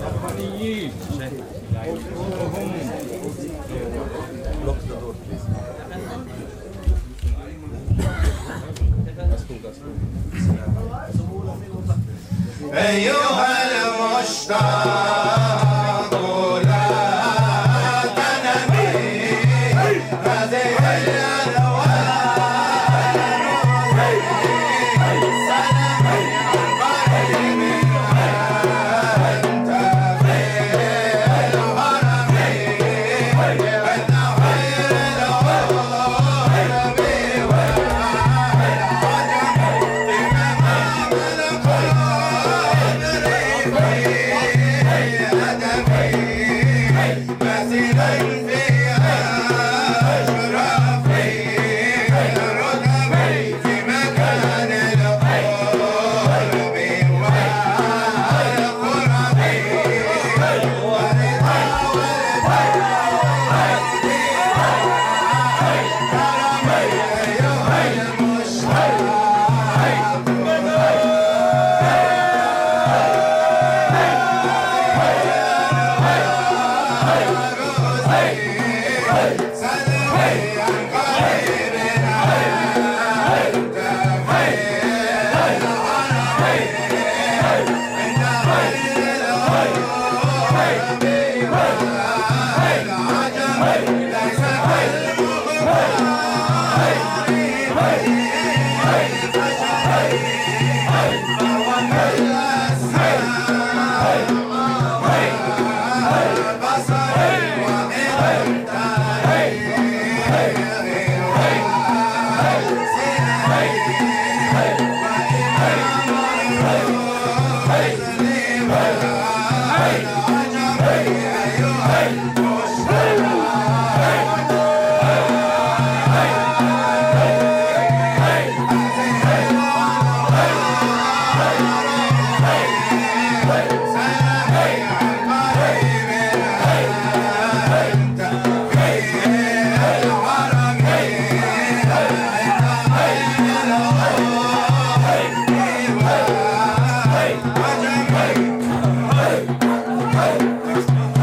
ربانيين وهم أيها المشتاق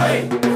Hey!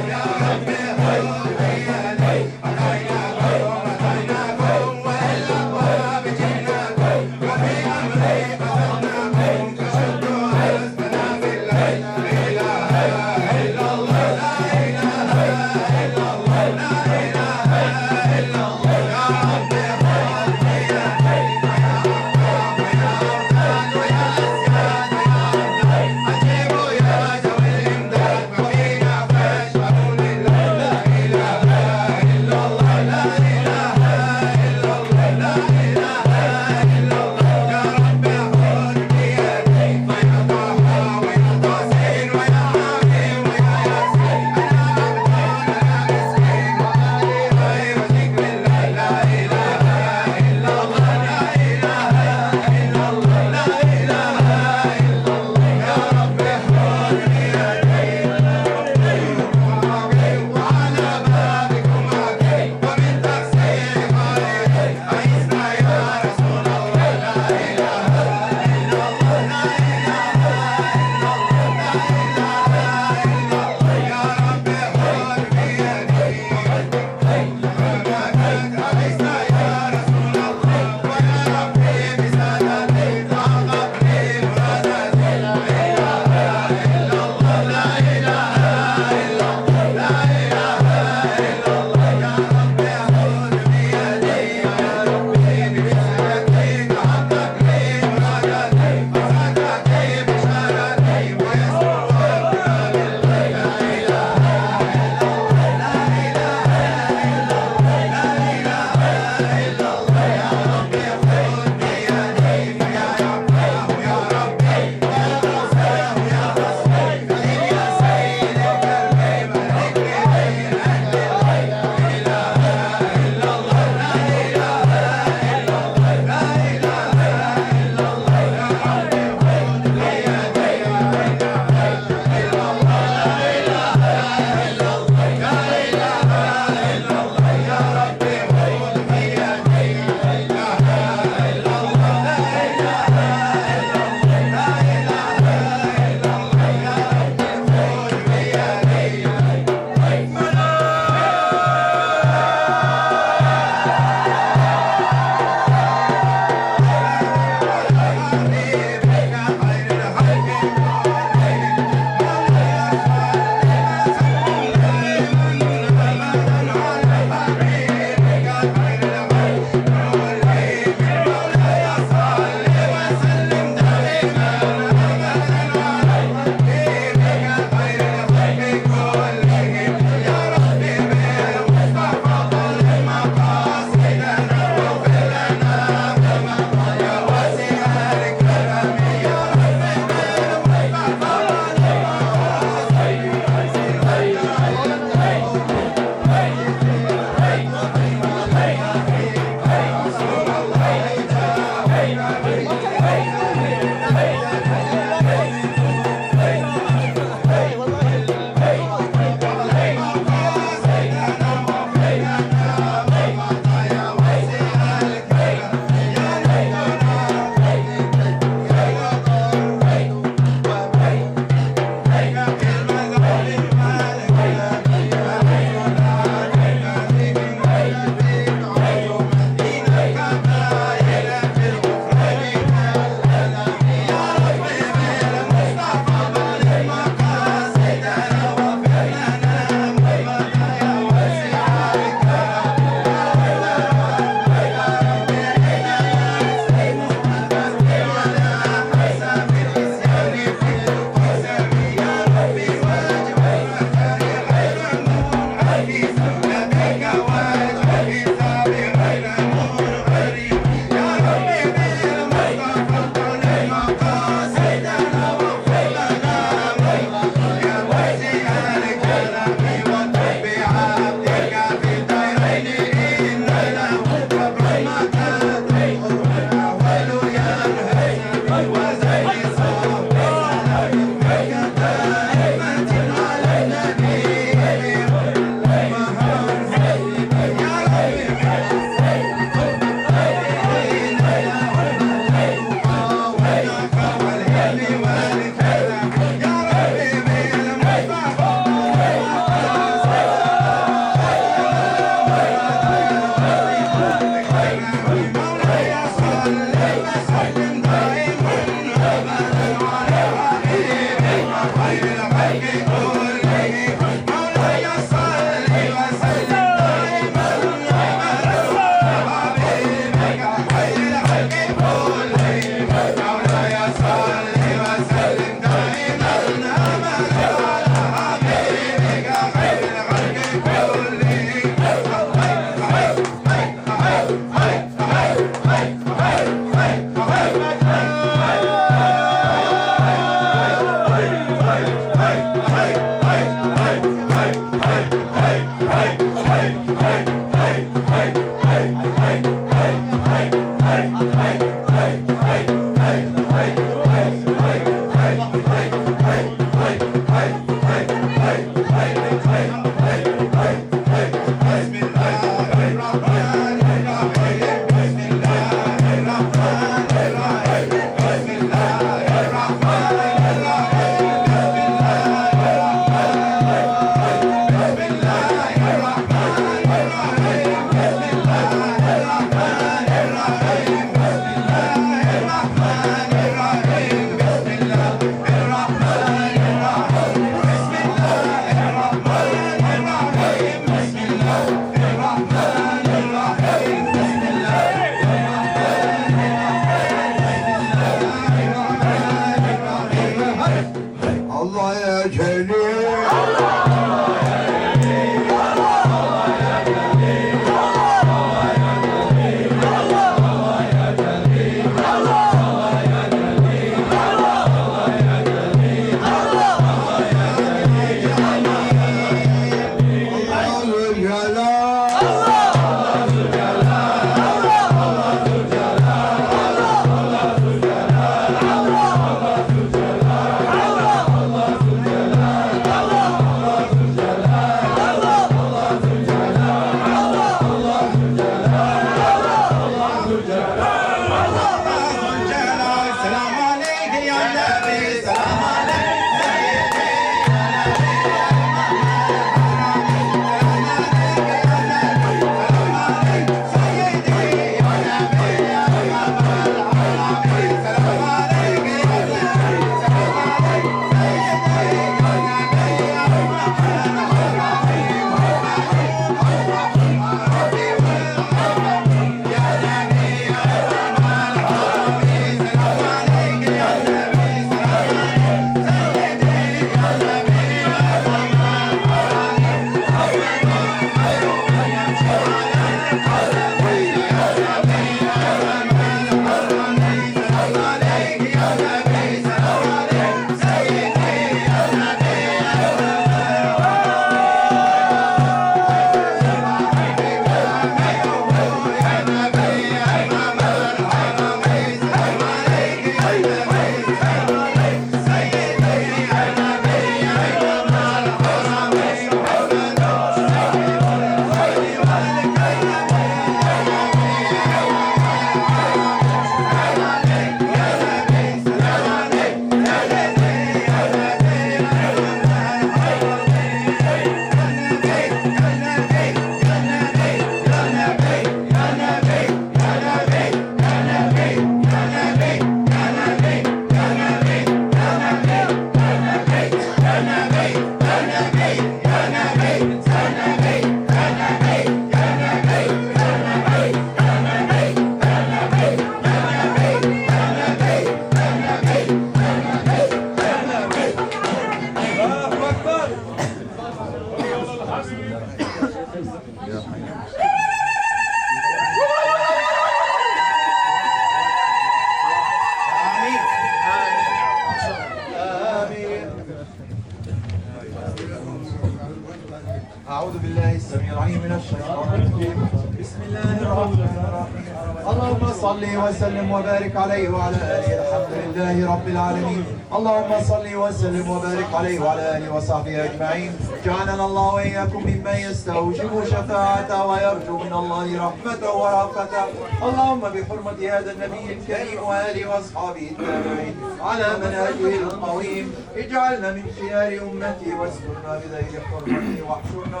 صل وسلم وبارك عليه وعلى آله الحمد لله رب العالمين. اللهم صل وسلم وبارك عليه وعلى آله وصحبه أجمعين. جعلنا الله وإياكم ممن يستوجب شفاعته ويرجو من الله رحمته ورأفته. اللهم بحرمة هذا النبي الكريم وآله وأصحابه التابعين على منهجه القويم. اجعلنا من خيار أمتي واسترنا بذيل حرمته واحشرنا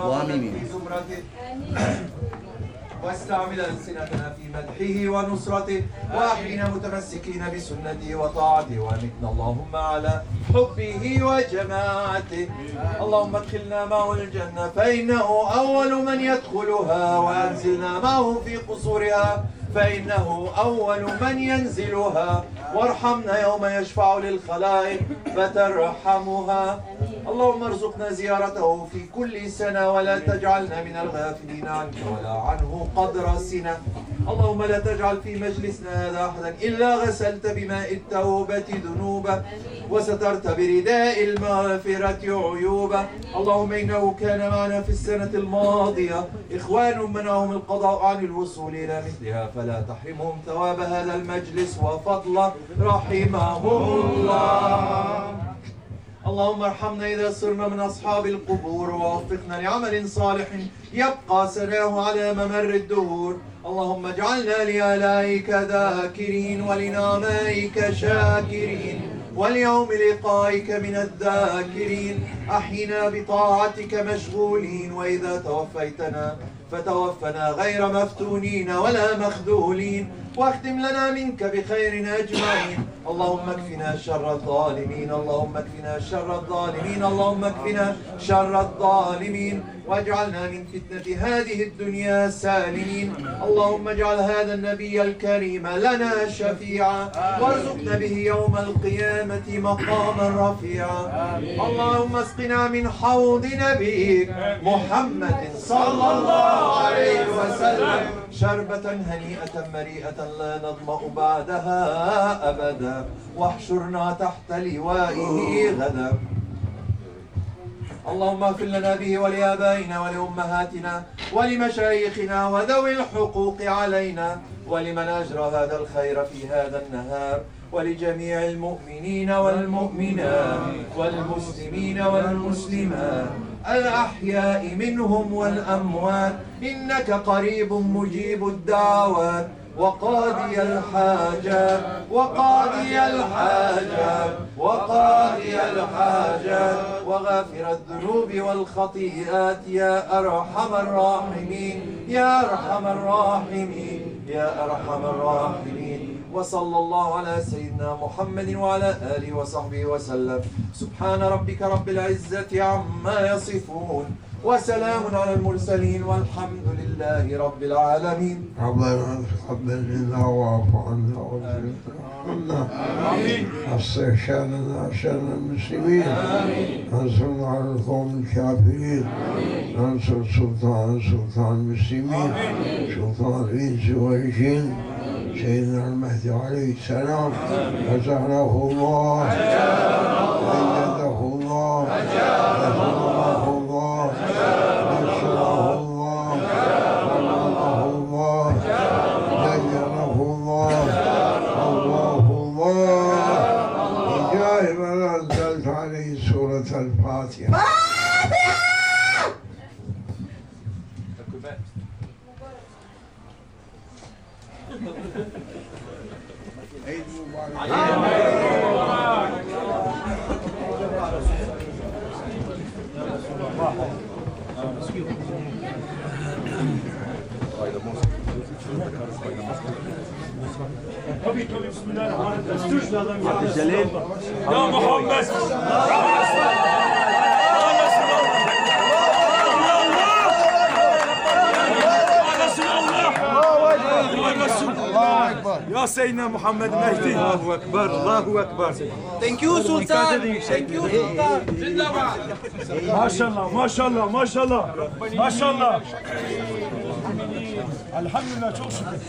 في زمرته واستعمل ألسنتنا في مدحه ونصرته وأحينا متمسكين بسنته وطاعته وأمتنا اللهم على حبه وجماعته. اللهم ادخلنا معه الجنة فإنه أول من يدخلها وأنزلنا معه في قصورها فإنه أول من ينزلها. وارحمنا يوم يشفع للخلائق فترحمها. اللهم ارزقنا زيارته في كل سنة ولا تجعلنا من الغافلين. عنك ولا عنه قدر سنة. اللهم لا تجعل في مجلسنا هذا أحدا إلا غسلت بماء التوبة ذنوبه وسترت برداء المغفرة عيوبه اللهم إنه كان معنا في السنة الماضية. إخوان منعهم القضاء عن الوصول إلى مثلها. فلا تحرمهم ثواب هذا المجلس. وفضله رحمهم الله. اللهم ارحمنا إذا صرنا من أصحاب القبور ووفقنا لعمل صالح يبقى سناه على ممر الدهور. اللهم اجعلنا لآلائك ذاكرين ولنعمائك شاكرين. واليوم لقائك من الذاكرين. أحينا بطاعتك مشغولين. وإذا توفيتنا فتوفنا غير مفتونين ولا مخذولين. واختم لنا منك بخير أجمعين. اللهم اكفنا شر الظالمين اللهم اكفنا شر الظالمين اللهم اكفنا شر الظالمين. واجعلنا من فتنة هذه الدنيا سالمين. اللهم اجعل هذا النبي الكريم لنا شفيعا. وارزقنا به يوم القيامة مقاما رفيعا. اللهم اسقنا من حوض نبيك محمد صلى الله عليه وسلم. شربة هنيئة مريئة لا نظمأ بعدها أبدا. واحشرنا تحت لوائه غدا. اللهم اغفر لنا به ولآبائنا ولأمهاتنا ولمشايخنا وذوي الحقوق علينا ولمن أجرى هذا الخير في هذا النهار ولجميع المؤمنين والمؤمنات والمسلمين والمسلمات الأحياء منهم والأموات إنك قريب مجيب الدعوات وقاضي الحاجات وقاضي الحاجات وقاضي الحاجات وغافر الذنوب والخطيئات يا أرحم الراحمين يا أرحم الراحمين يا أرحم الراحمين. وصلى الله على سيدنا محمد وعلى آله وصحبه وسلم. سبحان ربك رب العزة عما يصفون وسلام على المرسلين والحمد لله. رب العالمين. ربنا تقبل منا واعف عنا واغفر لنا أصلح شأننا شأن المسلمين انصرنا على القوم الكافرين. انصر سلطان سلطان المسلمين. سلطان الإنس والجن. سيدنا المهدي عليه السلام. فزهره الله. أيده الله. نصره الله. يا محمد يا سيدنا محمد Ya Seyyidina Muhammed Mehdi. Allahu Ekber, Allahu Ekber. Thank you Sultan. Thank you Sultan. Zindabad. Maşallah, maşallah, maşallah. Maşallah. Elhamdülillah çok şükür.